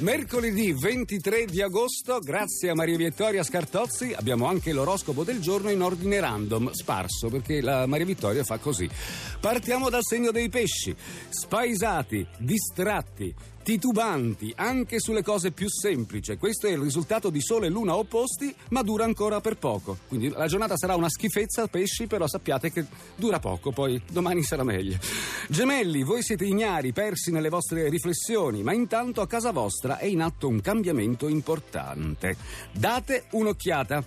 Mercoledì 23 di agosto, grazie a Maria Vittoria Scartozzi, abbiamo anche l'oroscopo del giorno in ordine random, sparso, perché la Maria Vittoria fa così. Partiamo dal segno dei pesci, spaesati, distratti, titubanti anche sulle cose più semplici. Questo è il risultato di sole e luna opposti, ma dura ancora per poco. Quindi la giornata sarà una schifezza, pesci, però sappiate che dura poco, poi domani sarà meglio. Gemelli, voi siete ignari, persi nelle vostre riflessioni, ma intanto a casa vostra è in atto un cambiamento importante. Date un'occhiata.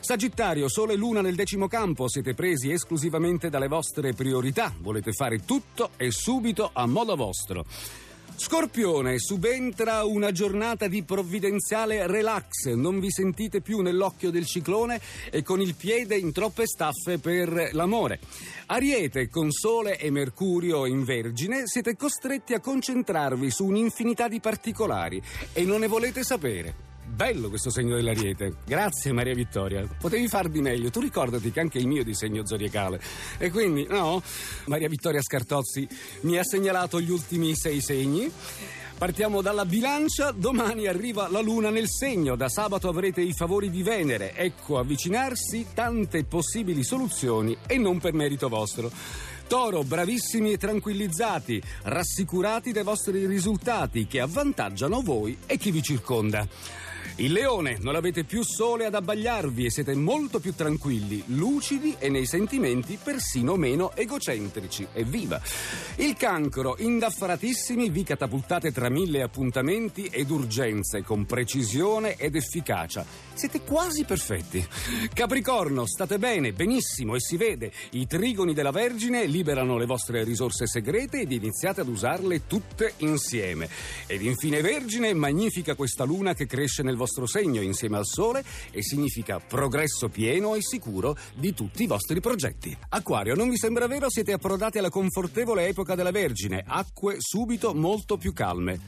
Sagittario, Sole e Luna nel decimo campo, siete presi esclusivamente dalle vostre priorità, volete fare tutto e subito a modo vostro. Scorpione, subentra una giornata di provvidenziale relax, non vi sentite più nell'occhio del ciclone e con il piede in troppe staffe per l'amore. Ariete, con Sole e Mercurio in Vergine, siete costretti a concentrarvi su un'infinità di particolari e non ne volete sapere. Bello questo segno dell'Ariete. Grazie Maria Vittoria. Potevi far di meglio. Tu ricordati che anche il mio è di segno zodiacale. E quindi, no? Maria Vittoria Scartozzi mi ha segnalato gli ultimi sei segni. Partiamo dalla bilancia, domani arriva la luna nel segno, da sabato avrete i favori di Venere, ecco avvicinarsi tante possibili soluzioni e non per merito vostro. Toro, bravissimi e tranquillizzati, rassicurati dai vostri risultati che avvantaggiano voi e chi vi circonda. Il leone, non avete più sole ad abbagliarvi e siete molto più tranquilli, lucidi e nei sentimenti persino meno egocentrici. Evviva! Il cancro, indaffaratissimi, vi catapultate tra mille appuntamenti ed urgenze con precisione ed efficacia. Siete quasi perfetti. Capricorno, state bene, benissimo e si vede. I trigoni della Vergine liberano le vostre risorse segrete ed iniziate ad usarle tutte insieme. Ed infine Vergine, magnifica questa luna che cresce nel vostro segno insieme al Sole e significa progresso pieno e sicuro di tutti i vostri progetti. Acquario, non vi sembra vero? Siete approdati alla confortevole epoca della Vergine, acque subito molto più calme.